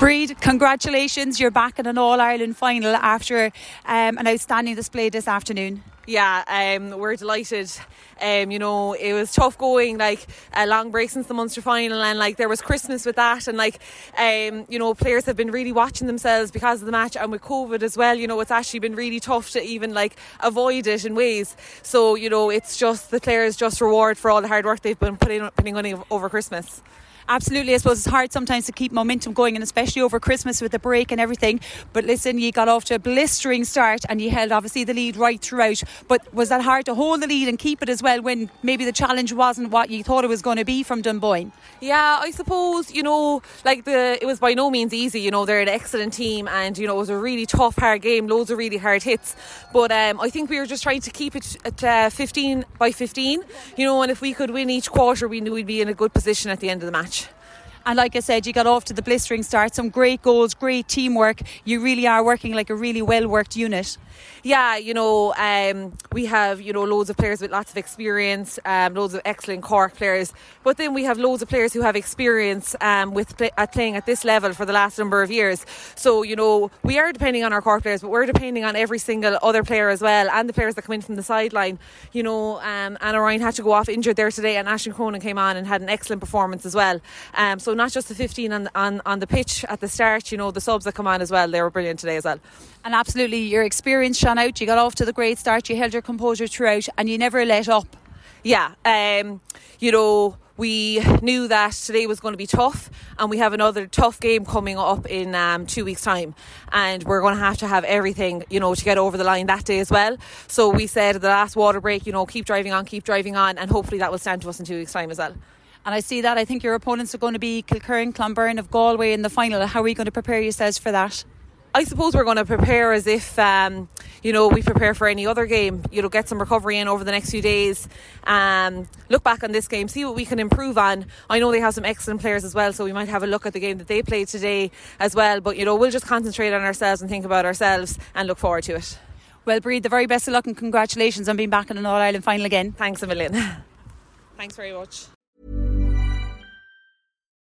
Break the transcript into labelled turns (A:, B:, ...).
A: Bríd, congratulations. You're back in an All Ireland final after um, an outstanding display this afternoon.
B: Yeah, um, we're delighted. Um, you know, it was tough going, like a long break since the Munster final, and like there was Christmas with that, and like, um, you know, players have been really watching themselves because of the match, and with COVID as well. You know, it's actually been really tough to even like avoid it in ways. So you know, it's just the players just reward for all the hard work they've been putting putting on over Christmas
A: absolutely. I suppose it's hard sometimes to keep momentum going, and especially over Christmas with the break and everything. But listen, you got off to a blistering start, and you held obviously the lead right throughout. But was that hard to hold the lead and keep it as well when maybe the challenge wasn't what you thought it was going to be from Dunboyne?
B: Yeah, I suppose you know, like the it was by no means easy. You know, they're an excellent team, and you know it was a really tough, hard game, loads of really hard hits. But um, I think we were just trying to keep it at uh, 15 by 15. You know, and if we could win each quarter, we knew we'd be in a good position at the end of the match.
A: And like I said, you got off to the blistering start, some great goals, great teamwork. You really are working like a really well worked unit
B: yeah, you know, um, we have you know loads of players with lots of experience, um, loads of excellent Cork players, but then we have loads of players who have experience um, with play, at playing at this level for the last number of years. So you know, we are depending on our Cork players, but we're depending on every single other player as well, and the players that come in from the sideline. You know, um, Anna Ryan had to go off injured there today, and Ashton Cronin came on and had an excellent performance as well. Um, so not just the 15 on, on on the pitch at the start, you know, the subs that come on as well, they were brilliant today as well.
A: And absolutely, your experience shone out. You got off to the great start. You held your composure throughout, and you never let up.
B: Yeah, um, you know, we knew that today was going to be tough, and we have another tough game coming up in um, two weeks' time, and we're going to have to have everything, you know, to get over the line that day as well. So we said the last water break, you know, keep driving on, keep driving on, and hopefully that will stand to us in two weeks' time as well.
A: And I see that. I think your opponents are going to be Kilkerrin, Clonberne of Galway in the final. How are you going to prepare yourselves for that?
B: I suppose we're going to prepare as if um, you know we prepare for any other game. You know, get some recovery in over the next few days. Um, look back on this game, see what we can improve on. I know they have some excellent players as well, so we might have a look at the game that they played today as well. But you know, we'll just concentrate on ourselves and think about ourselves and look forward to it.
A: Well, Bríd, the very best of luck and congratulations on being back in an All Ireland final again.
B: Thanks a million. Thanks very much.